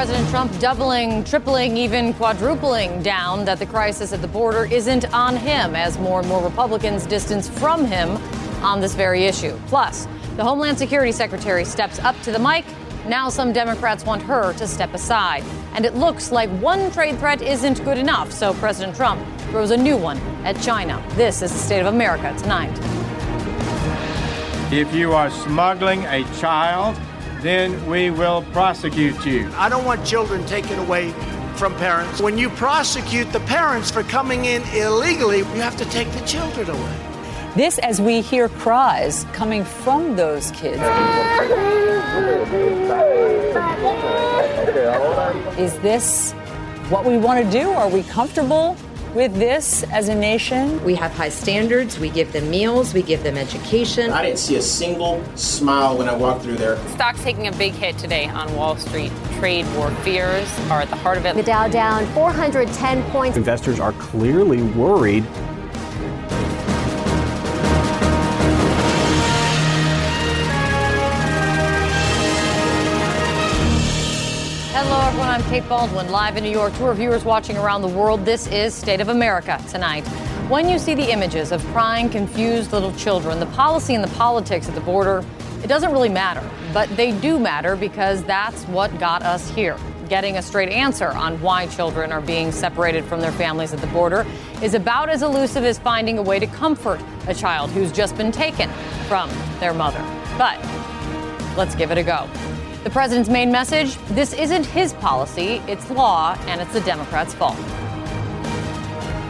President Trump doubling, tripling, even quadrupling down that the crisis at the border isn't on him as more and more Republicans distance from him on this very issue. Plus, the Homeland Security Secretary steps up to the mic. Now, some Democrats want her to step aside. And it looks like one trade threat isn't good enough, so President Trump throws a new one at China. This is the State of America tonight. If you are smuggling a child, then we will prosecute you. I don't want children taken away from parents. When you prosecute the parents for coming in illegally, you have to take the children away. This, as we hear cries coming from those kids, is this what we want to do? Are we comfortable with this as a nation? We have high standards. We give them meals. We give them education. I didn't see a single smile when I walked through there. Stocks taking a big hit today on Wall Street. Trade war fears are at the heart of it. The Dow down 410 points. Investors are clearly worried Kate Bolduan, live in New York. To our viewers watching around the world, this is State of America tonight. When you see the images of crying, confused little children, the policy and the politics at the border, it doesn't really matter. But they do matter because that's what got us here. Getting a straight answer on why children are being separated from their families at the border is about as elusive as finding a way to comfort a child who's just been taken from their mother. But let's give it a go. The president's main message this isn't his policy, it's law, and it's the Democrats' fault.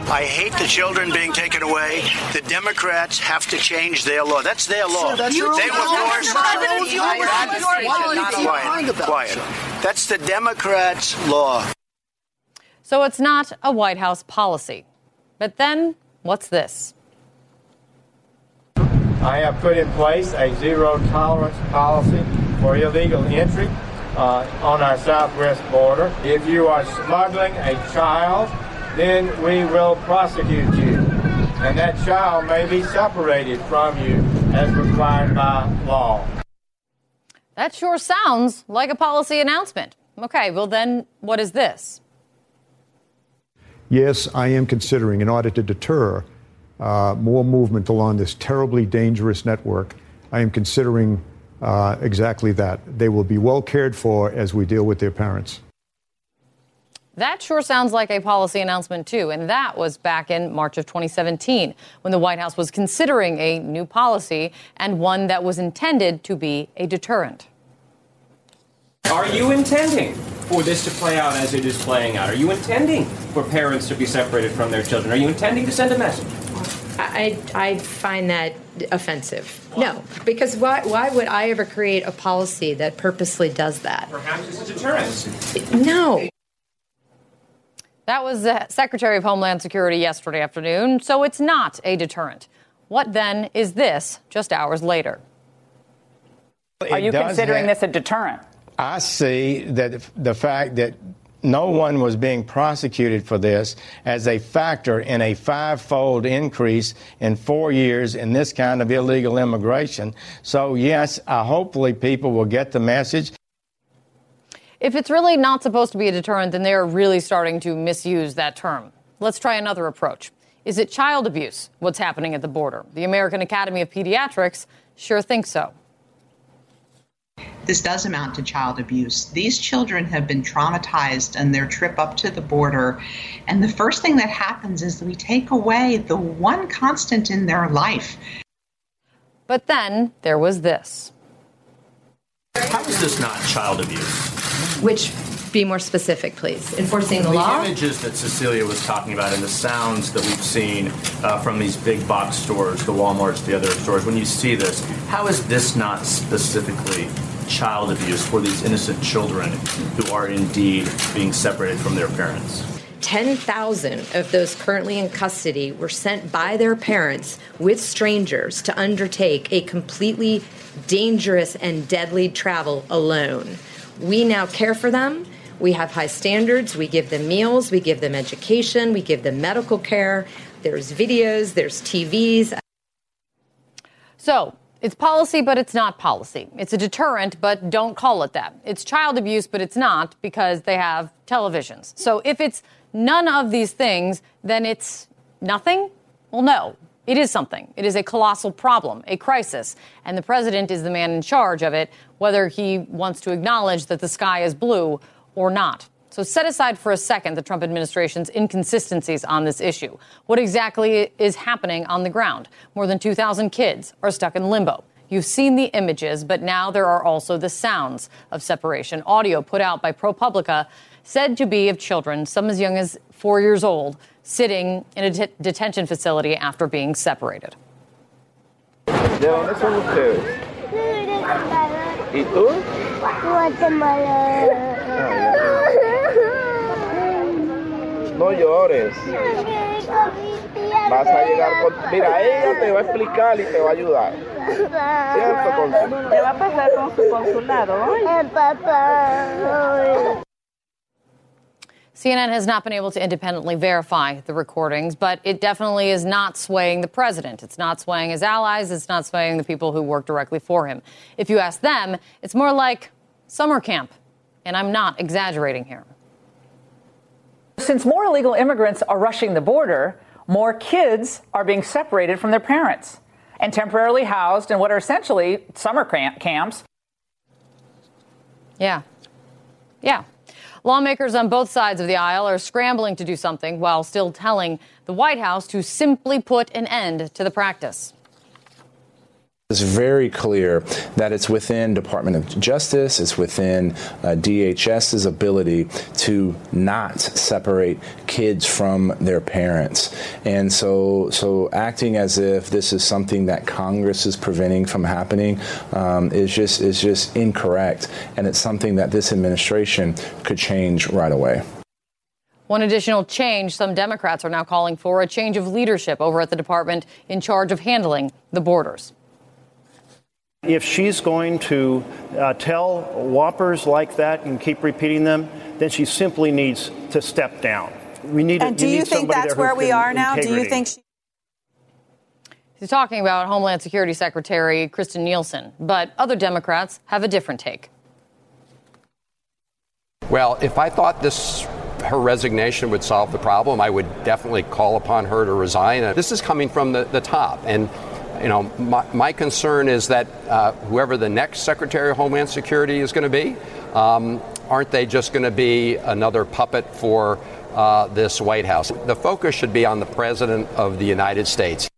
I hate the children being taken away. The Democrats have to change their law. That's their law. that's they your were law. forced. That's your own law. Quiet, quiet. That's the Democrats' law. So it's not a White House policy. But then, what's this? I have put in place a zero tolerance policy for illegal entry uh, on our southwest border. If you are smuggling a child, then we will prosecute you. And that child may be separated from you as required by law. That sure sounds like a policy announcement. Okay, well, then what is this? Yes, I am considering, in order to deter uh, more movement along this terribly dangerous network, I am considering uh, exactly that. They will be well cared for as we deal with their parents. That sure sounds like a policy announcement, too. And that was back in March of 2017 when the White House was considering a new policy and one that was intended to be a deterrent. Are you intending for this to play out as it is playing out? Are you intending for parents to be separated from their children? Are you intending to send a message? I, I find that offensive. No, because why, why would I ever create a policy that purposely does that? Perhaps it's a deterrent. No. That was the Secretary of Homeland Security yesterday afternoon, so it's not a deterrent. What then is this just hours later? Are you considering this a deterrent? I see that the fact that no one was being prosecuted for this as a factor in a five-fold increase in four years in this kind of illegal immigration. So yes, uh, hopefully people will get the message. If it's really not supposed to be a deterrent, then they're really starting to misuse that term. Let's try another approach. Is it child abuse, what's happening at the border? The American Academy of Pediatrics sure thinks so. This does amount to child abuse. These children have been traumatized on their trip up to the border. And the first thing that happens is we take away the one constant in their life. But then there was this. How is this not child abuse? Which, be more specific, please. Enforcing the, the law? images that Cecilia was talking about and the sounds that we've seen uh, from these big box stores, the Walmarts, the other stores, when you see this, how is this not specifically child abuse for these innocent children who are indeed being separated from their parents? 10,000 of those currently in custody were sent by their parents with strangers to undertake a completely dangerous and deadly travel alone. We now care for them. We have high standards. We give them meals. We give them education. We give them medical care. There's videos, there's TVs. So, It's policy, but it's not policy. It's a deterrent, but don't call it that. It's child abuse, but it's not because they have televisions. So if it's none of these things, then it's nothing? Well, no. It is something. It is a colossal problem, a crisis, and the president is the man in charge of it, whether he wants to acknowledge that the sky is blue or not. So set aside for a second the Trump administration's inconsistencies on this issue. What exactly is happening on the ground? More than 2,000 kids are stuck in limbo. You've seen the images, but now there are also the sounds of separation. Audio put out by ProPublica said to be of children, some as young as four years old, sitting in a det- detention facility after being separated. ¿De dónde son ustedes? ¿Y tú? No llores. Vas a llegar con... Mira, ella te va a explicar y te va a ayudar. ¿Cierto, Consul? ¿Qué va a pasar con su consulado hoy? CNN has not been able to independently verify the recordings, but it definitely is not swaying the president. It's not swaying his allies. It's not swaying the people who work directly for him. If you ask them, it's more like summer camp. And I'm not exaggerating here. Since more illegal immigrants are rushing the border, more kids are being separated from their parents and temporarily housed in what are essentially summer camps. Yeah. Yeah. Lawmakers on both sides of the aisle are scrambling to do something while still telling the White House to simply put an end to the practice. It's very clear that it's within Department of Justice, it's within uh, DHS's ability to not separate kids from their parents. And so, so acting as if this is something that Congress is preventing from happening um, is just is just incorrect, and it's something that this administration could change right away. One additional change some Democrats are now calling for a change of leadership over at the department in charge of handling the borders. If she's going to uh, tell whoppers like that and keep repeating them, then she simply needs to step down. We need. And a, do you, you think that's where we are now? Integrity. Do you think? She- He's talking about Homeland Security Secretary Kirstjen Nielsen, but other Democrats have a different take. Well, if I thought this her resignation would solve the problem, I would definitely call upon her to resign. This is coming from the, the top, and you know, my, my concern is that uh, whoever the next Secretary of Homeland Security is going to be, um, aren't they just going to be another puppet for uh, this White House? The focus should be on the President of the United States.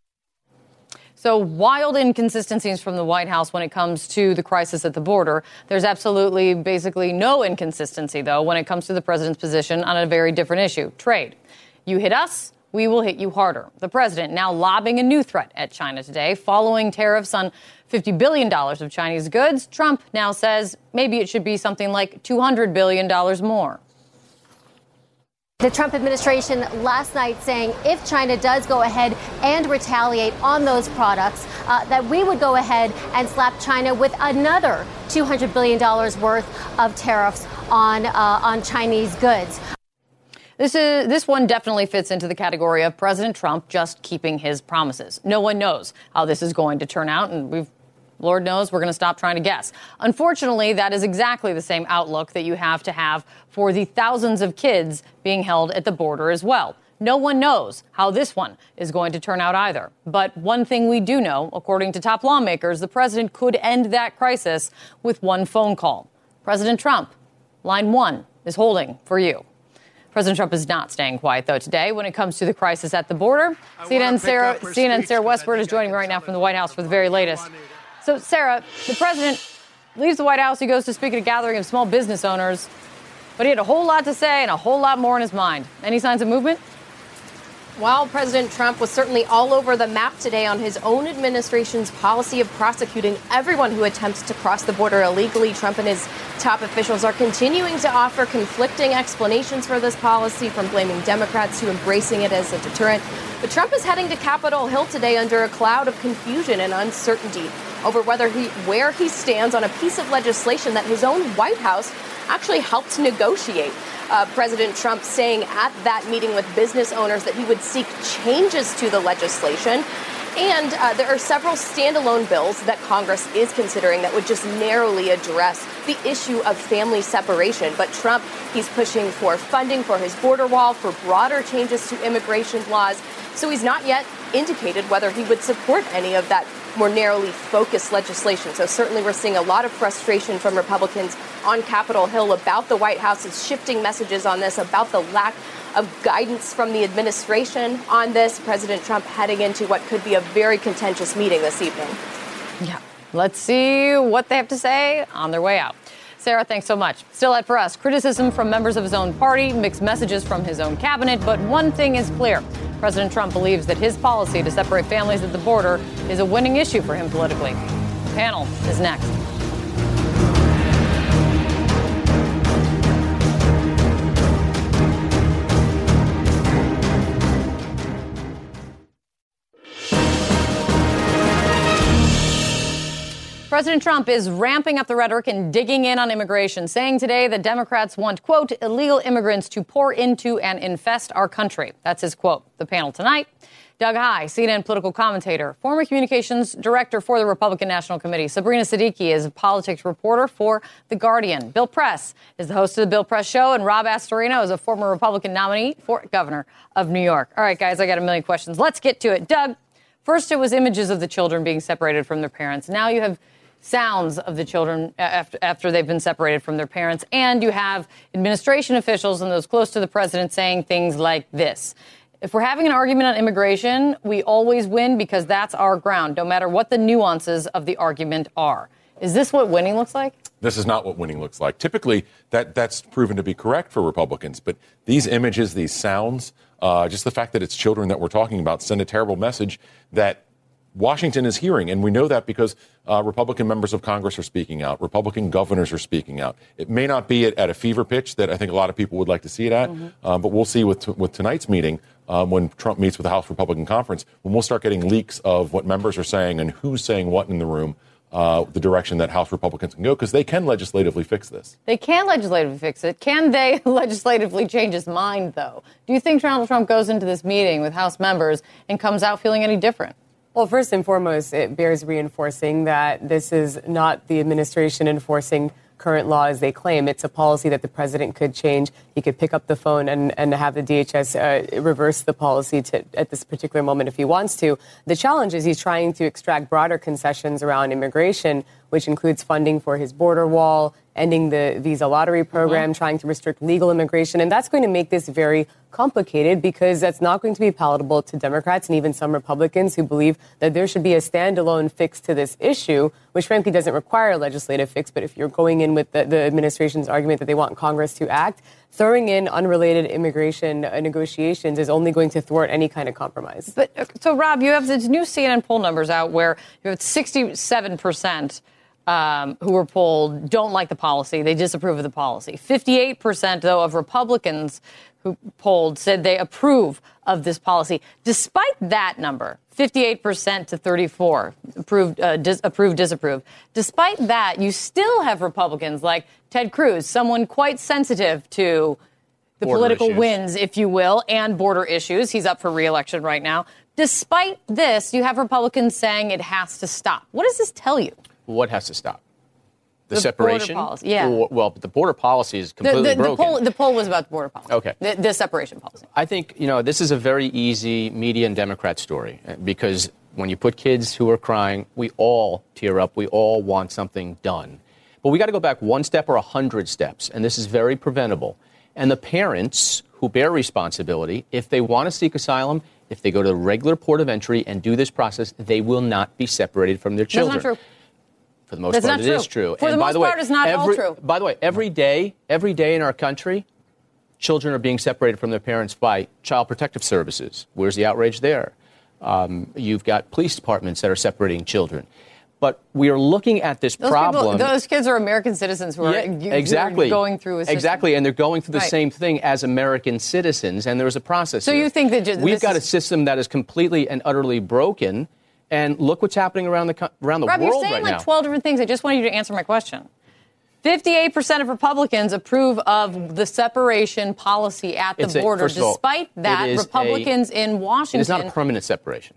So, wild inconsistencies from the White House when it comes to the crisis at the border. There's absolutely, basically, no inconsistency, though, when it comes to the president's position on a very different issue trade. You hit us, we will hit you harder. The president now lobbing a new threat at China today, following tariffs on $50 billion of Chinese goods. Trump now says maybe it should be something like $200 billion more. The Trump administration last night saying if China does go ahead and retaliate on those products, uh, that we would go ahead and slap China with another $200 billion worth of tariffs on, uh, on Chinese goods. This is this one definitely fits into the category of President Trump just keeping his promises. No one knows how this is going to turn out, and we've Lord knows we're going to stop trying to guess. Unfortunately, that is exactly the same outlook that you have to have for the thousands of kids being held at the border as well. No one knows how this one is going to turn out either. But one thing we do know, according to top lawmakers, the president could end that crisis with one phone call. President Trump, line one is holding for you. President Trump is not staying quiet, though, today when it comes to the crisis at the border. CNN Sarah, CNN Sarah Westwood is joining me right now from the White House for the very latest. So, Sarah, the president leaves the White House. He goes to speak at a gathering of small business owners, but he had a whole lot to say and a whole lot more in his mind. Any signs of movement? Well, President Trump was certainly all over the map today on his own administration's policy of prosecuting everyone who attempts to cross the border illegally. Trump and his top officials are continuing to offer conflicting explanations for this policy, from blaming Democrats to embracing it as a deterrent. But Trump is heading to Capitol Hill today under a cloud of confusion and uncertainty over whether he where he stands on a piece of legislation that his own White House actually helped negotiate uh, President Trump saying at that meeting with business owners that he would seek changes to the legislation. And uh, there are several standalone bills that Congress is considering that would just narrowly address the issue of family separation. But Trump, he's pushing for funding for his border wall, for broader changes to immigration laws. So he's not yet indicated whether he would support any of that more narrowly focused legislation. So certainly we're seeing a lot of frustration from Republicans on Capitol Hill about the White House's shifting messages on this, about the lack of guidance from the administration on this. President Trump heading into what could be a very contentious meeting this evening. Yeah. Let's see what they have to say on their way out. Sarah, thanks so much. Still ahead for us criticism from members of his own party, mixed messages from his own cabinet, but one thing is clear. President Trump believes that his policy to separate families at the border is a winning issue for him politically. The panel is next. President Trump is ramping up the rhetoric and digging in on immigration, saying today that Democrats want, quote, illegal immigrants to pour into and infest our country. That's his quote. The panel tonight. Doug Heye, CNN political commentator, former communications director for the Republican National Committee. Sabrina Siddiqui is a politics reporter for The Guardian. Bill Press is the host of the Bill Press Show, and Rob Astorino is a former Republican nominee for governor of New York. All right, guys, I got a million questions. Let's get to it. Doug, first it was images of the children being separated from their parents. Now you have sounds of the children after, after they've been separated from their parents. And you have administration officials and those close to the president saying things like this. If we're having an argument on immigration, we always win because that's our ground, no matter what the nuances of the argument are. Is this what winning looks like? This is not what winning looks like. Typically, that, that's proven to be correct for Republicans, but these images, these sounds, uh, just the fact that it's children that we're talking about send a terrible message that Washington is hearing, and we know that because uh, Republican members of Congress are speaking out, Republican governors are speaking out. It may not be at, at a fever pitch that I think a lot of people would like to see it at, mm-hmm. um, but we'll see with, with tonight's meeting um, when Trump meets with the House Republican Conference, when we'll start getting leaks of what members are saying and who's saying what in the room. Uh, the direction that House Republicans can go because they can legislatively fix this. They can legislatively fix it. Can they legislatively change his mind, though? Do you think Donald Trump goes into this meeting with House members and comes out feeling any different? Well, first and foremost, it bears reinforcing that this is not the administration enforcing current law as they claim. It's a policy that the president could change. He could pick up the phone and, and have the DHS uh, reverse the policy to, at this particular moment if he wants to. The challenge is he's trying to extract broader concessions around immigration, which includes funding for his border wall, ending the visa lottery program, mm-hmm. trying to restrict legal immigration. And that's going to make this very complicated because that's not going to be palatable to Democrats and even some Republicans who believe that there should be a standalone fix to this issue, which frankly doesn't require a legislative fix. But if you're going in with the, the administration's argument that they want Congress to act, throwing in unrelated immigration negotiations is only going to thwart any kind of compromise. But uh, so, Rob, you have these new CNN poll numbers out where you have 67 percent um, who were polled don't like the policy. They disapprove of the policy. 58%, though, of Republicans who polled said they approve of this policy. Despite that number, 58% to 34 approved, uh, dis- approved, disapprove. Despite that, you still have Republicans like Ted Cruz, someone quite sensitive to the border political issues. wins, if you will, and border issues. He's up for reelection right now. Despite this, you have Republicans saying it has to stop. What does this tell you? What has to stop? The, the separation? policy, yeah. Or, well, the border policy is completely the, the, broken. The poll, the poll, was about the border policy. Okay. The, the separation policy. I think, you know, this is a very easy media and Democrat story uh, because when you put kids who are crying, we all tear up. We all want something done. But we got to go back one step or a hundred steps, and this is very preventable. And the parents who bear responsibility, if they want to seek asylum, if they go to the regular port of entry and do this process, they will not be separated from their children. That's not true. For the most That's part, it true. is true. For and the by most the way, part, it's not every, all true. By the way, every day, every day in our country, children are being separated from their parents by child protective services. Where's the outrage there? Um, you've got police departments that are separating children. But we are looking at this those problem. People, those kids are American citizens who are, yeah, exactly. going through a system. Exactly, and they're going through the Right. same thing as American citizens, and there's a process. So here. you think that ju- we've got a system that is completely and utterly broken, and look what's happening around the around the Rob, you're saying right like now. 12 different things. I just wanted you to answer my question. 58% of Republicans approve of the separation policy at the It's border. first of all, Despite that, is a- Republicans in Washington It is not a permanent separation.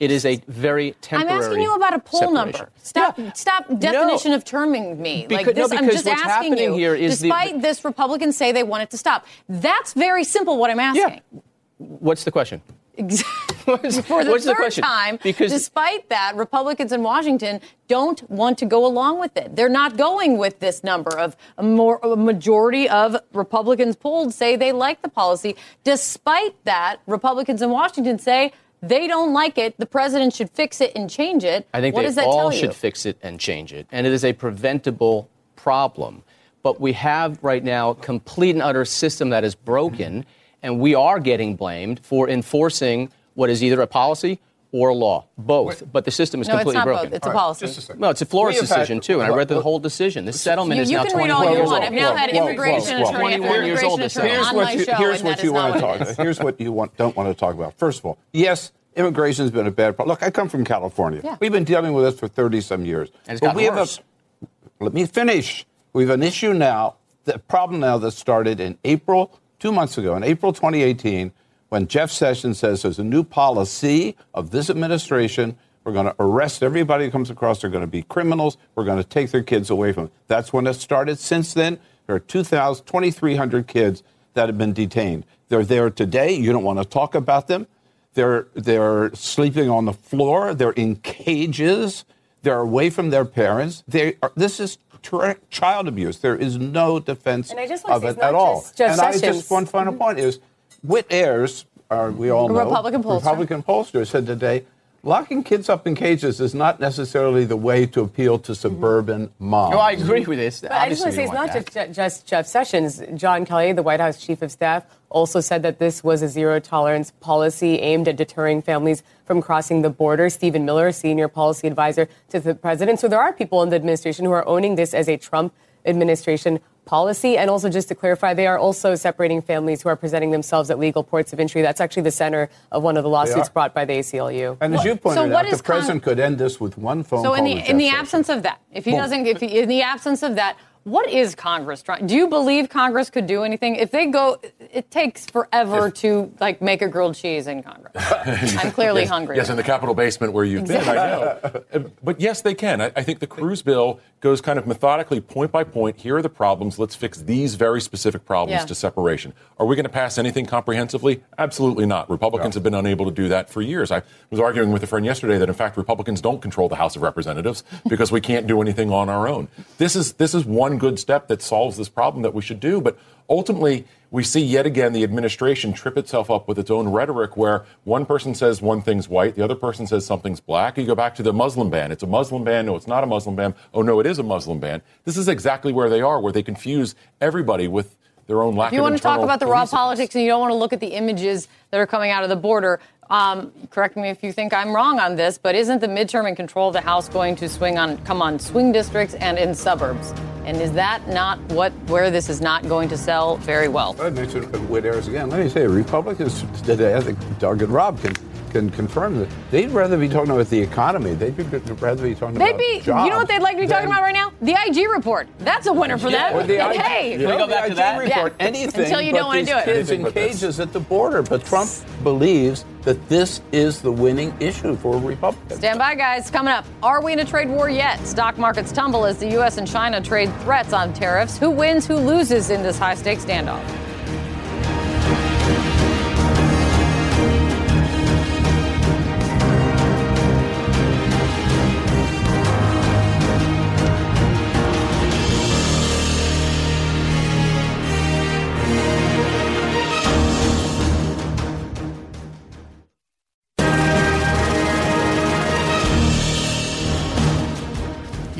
It is a very temporary. I'm asking you about a poll separation. number. Stop, stop definition of terming me Because- like no, this. I'm because just what's asking happening you. here is the- despite this, Republicans say they want it to stop. That's very simple. What I'm asking. Yeah. What's the question? For the What's the third question? time, Because- despite that, Republicans in Washington don't want to go along with it. They're not going with this number of a, more, a majority of Republicans polled say they like the policy. Despite that, Republicans in Washington say they don't like it. The president should fix it and change it. I think what they all should fix it and change it. And it is a preventable problem. But we have right now a complete and utter system that is broken, and we are getting blamed for enforcing what is either a policy or a law, both. But the system is No, it's completely not broken. both. It's a All right, policy. just a. No, it's a Flores We had- decision too, and I read the whole decision. This settlement You- is you now can read 21 all you years want. old. I've now had immigration attorney after 21 years old. Immigration attorney settlement. on what my you, show, here's what that you is not want to talk about. Here's what you want, don't want to talk about. First of all, yes, immigration's been a bad problem. Look, I come from California. Yeah. We've been dealing with this for 30 some years. And it's But gotten we have worse. a, let me finish. We have an issue now, the problem now that started in April, two months ago, in April 2018, when Jeff Sessions says there's a new policy of this administration. We're going to arrest everybody who comes across. They're going to be criminals. We're going to take their kids away from them. That's when it started. Since then, there are 2,000, 2,300 kids that have been detained. They're there today. You don't want to talk about them. They're, they're sleeping on the floor. They're in cages. They're away from their parents. They are, this is direct child abuse. There is no defense And I just wanna of it at all. just Jeff and I just one final point is Whit Ayres, uh, we all know, Republican pollster. Republican pollster, said today, locking kids up in cages is not necessarily the way to appeal to suburban moms. No, I agree with this. But I just want to say it's not just, just Jeff Sessions. John Kelly, the White House chief of staff, also said that this was a zero tolerance policy aimed at deterring families from crossing the border. Stephen Miller, senior policy advisor to the president. So there are people in the administration who are owning this as a Trump administration policy. And also, just to clarify, they are also separating families who are presenting themselves at legal ports of entry. That's actually the center of one of the lawsuits brought by the ACLU. And as you pointed so what out, is the president could end this with one phone So call. in the in the Jeff absence of that, if he Boom. doesn't, if he, in the absence of that, what is Congress trying? Do you believe Congress could do anything? If they go, it takes forever to like make a grilled cheese in Congress. I'm clearly yes, hungry. Yes, in the Capitol basement where you've been, I know. Uh, But yes, they can. I, I think the Cruz bill goes kind of methodically, point by point. Here are the problems. Let's fix these very specific problems Yeah. to separation. Are we going to pass anything comprehensively? Absolutely not. Republicans have been unable to do that for years. I was arguing with a friend yesterday that, in fact, Republicans don't control the House of Representatives because we can't do anything on our own. This is this is one good step that solves this problem that we should do, but ultimately we see yet again the administration trip itself up with its own rhetoric where one person says one thing's white, the other person says something's black. You go back to the Muslim ban. It's a Muslim ban. No, it's not a Muslim ban. Oh, no, it is a Muslim ban. This is exactly where they are, where they confuse everybody with their own lack If you want to talk about the raw politics and you don't want to look at the images that are coming out of the border, um, correct me if you think I'm wrong on this, but isn't the midterm and control of the House going to swing on come on swing districts and in suburbs? And is that not what where this is not going to sell very well? I mentioned Whit Ayres again. Let me say, Republicans today, I think Doug and Rob can can confirm that they'd rather be talking about the economy. They'd be, rather be talking They'd about be, jobs you know what they'd like to be talking about right now? The IG report. That's a winner for them. Or the IG hey, you know, the IG report, Yeah. anything Until you don't want to do it. kids in cages at the border. But Trump believes that this is the winning issue for Republicans. Stand by, guys. Coming up, are we in a trade war yet? Stock markets tumble as the U.S. and China trade threats on tariffs. Who wins, who loses in this high stakes standoff?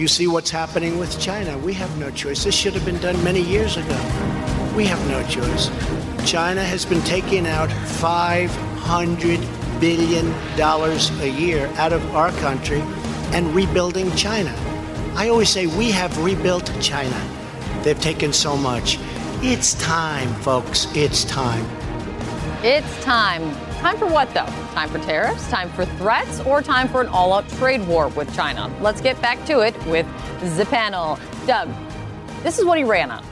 You see what's happening with China. We have no choice. This should have been done many years ago. We have no choice. China has been taking out $500 billion a year out of our country and rebuilding China. I always say we have rebuilt China. They've taken so much. It's time, folks. It's time. It's time. Time for what, though? Time for tariffs? Time for threats? Or time for an all out trade war with China? Let's get back to it with the panel. Doug, this is what he ran on.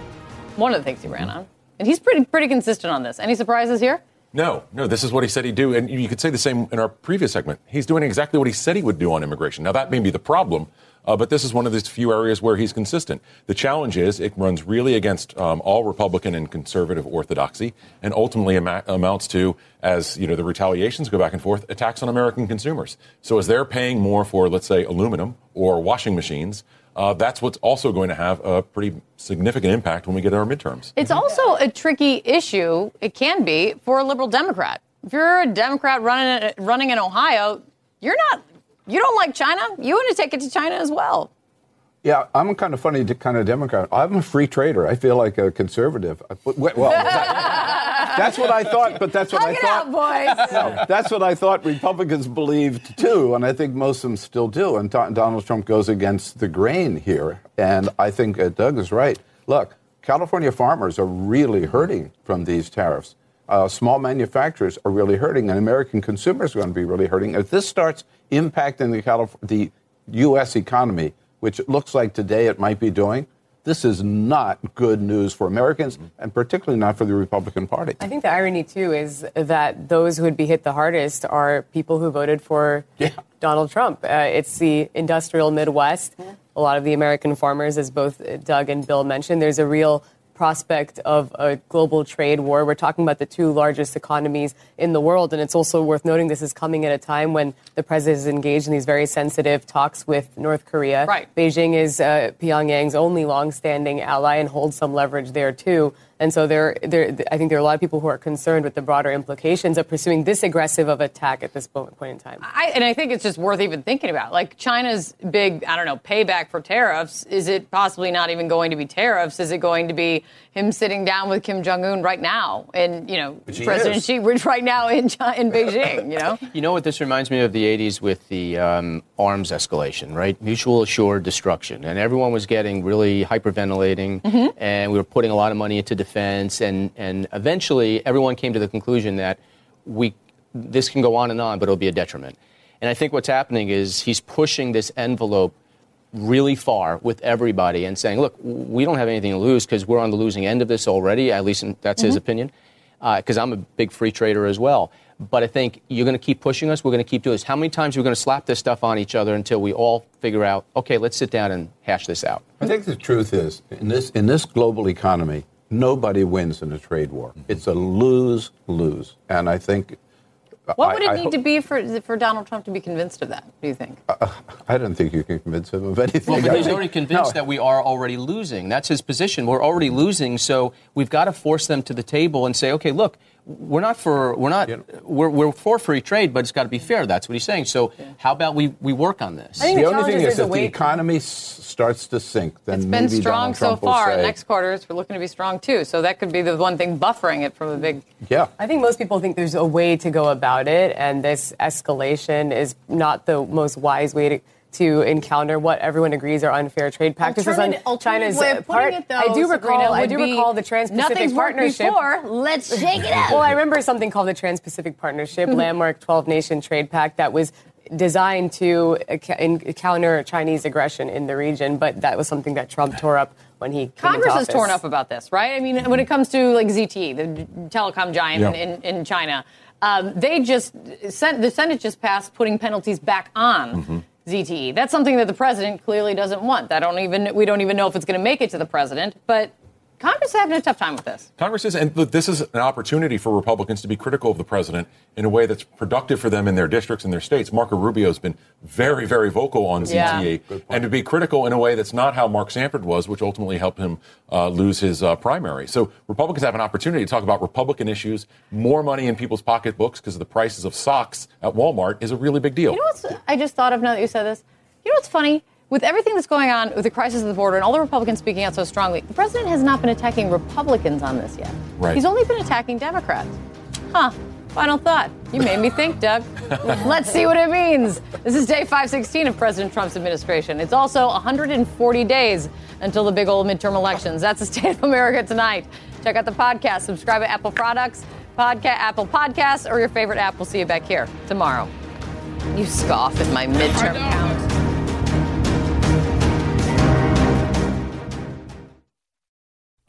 One of the things he ran on. And he's pretty, pretty consistent on this. Any surprises here? No, no, this is what he said he'd do. And you could say the same in our previous segment. He's doing exactly what he said he would do on immigration. Now, that may be the problem, uh, but this is one of these few areas where he's consistent. The challenge is it runs really against um, all Republican and conservative orthodoxy and ultimately ama- amounts to, as you know, the retaliations go back and forth, attacks on American consumers. So as they're paying more for, let's say, aluminum or washing machines, uh, that's what's also going to have a pretty significant impact when we get our midterms. It's also a tricky issue. It can be for a liberal Democrat. If you're a Democrat running running in Ohio, you're not. You don't like China. You want to take it to China as well. Yeah, I'm a kind of funny kind of Democrat. I'm a free trader. I feel like a conservative. Well, that, that's what I thought, but that's what Hug I it thought. out, boys. No, that's what I thought Republicans believed too, and I think most of them still do. And Do- Donald Trump goes against the grain here, and I think uh, Doug is right. Look, California farmers are really hurting from these tariffs. Uh, small manufacturers are really hurting, and American consumers are going to be really hurting. If this starts impacting the, Calif- the U.S. economy, which it looks like today it might be doing, this is not good news for Americans, and particularly not for the Republican Party. I think the irony too is that those who would be hit the hardest are people who voted for Donald Trump. Uh, it's the industrial Midwest. A lot of the American farmers, as both Doug and Bill mentioned, there's a real prospect of a global trade war. We're talking about the two largest economies in the world, and it's also worth noting this is coming at a time when the president is engaged in these very sensitive talks with North Korea. Right. Beijing is uh, Pyongyang's only longstanding ally and holds some leverage there too. And so there, there, I think there are a lot of people who are concerned with the broader implications of pursuing this aggressive of attack at this point in time. I, and I think it's just worth even thinking about. Like China's big, I don't know, payback for tariffs. Is it possibly not even going to be tariffs? Is it going to be him sitting down with Kim Jong Un right now, and you know, President is. Xi right now in in Beijing? You know, You know what this reminds me of the 80s with the um, arms escalation, right? Mutual assured destruction. And everyone was getting really hyperventilating, Mhm. and we were putting a lot of money into defense. And, and eventually, everyone came to the conclusion that we, this can go on and on, but it'll be a detriment. And I think what's happening is he's pushing this envelope really far with everybody and saying, look, we don't have anything to lose because we're on the losing end of this already, at least that's his Mhm. opinion, because I'm a big free trader as well. But I think you're going to keep pushing us. We're going to keep doing this. How many times are we going to slap this stuff on each other until we all figure out, okay, let's sit down and hash this out? I think the truth is, in this in this global economy, nobody wins in a trade war. It's a lose lose, and I think. What I- would it I need hope- to be for for Donald Trump to be convinced of that? Do you think? Uh, uh, I don't think you can convince him of anything. Well, but he's already convinced no. that we are already losing. That's his position. We're already losing, so we've got to force them to the table and say, okay, look, we're not for we're not we're, we're for free trade, but it's got to be fair. That's what he's saying. So how about we we work on this? the only thing is, if the economy s- starts to sink, then It's been maybe strong Donald so Trump far. say, Next quarters, we're looking to be strong too. So that could be the one thing buffering it from a big. Yeah. I think most people think there's a way to go about it, and this escalation is not the most wise way to. To encounter what everyone agrees are unfair trade practices on Alternative- alternative China's way of part. it, though, I do Sabrina, recall. I do recall the Trans-Pacific nothing's worked Partnership. before. Let's shake it up. well, I remember something called the Trans-Pacific Partnership, landmark 12-nation trade pact that was designed to ac- in- counter Chinese aggression in the region, but that was something that Trump tore up when he came Congress into is torn up about this, right? I mean, when it comes to like ZTE, the telecom giant Yeah. in, in China, um, they just sent the Senate just passed putting penalties back on ZTE. That's something that the president clearly doesn't want. I don't even we don't even know if it's going to make it to the president, but Congress is having a tough time with this. Congress is, and this is an opportunity for Republicans to be critical of the president in a way that's productive for them in their districts and their states. Marco Rubio has been very, very vocal on Yeah. And to be critical in a way that's not how Mark Sanford was, which ultimately helped him uh, lose his uh, primary. So Republicans have an opportunity to talk about Republican issues. More money in people's pocketbooks because of the prices of socks at Walmart is a really big deal. You know what's I just thought of now that you said this? You know what's funny? With everything that's going on with the crisis at the border and all the Republicans speaking out so strongly, the president has not been attacking Republicans on this yet. Right. He's only been attacking Democrats. Huh. Final thought. You made me think, Doug. Let's see what it means. This is day 516 of President Trump's administration. It's also 140 days until the big old midterm elections. That's the state of America tonight. Check out the podcast. Subscribe to Apple Products, Podca- Apple Podcasts, or your favorite app. We'll see you back here tomorrow. You scoff at my midterm count.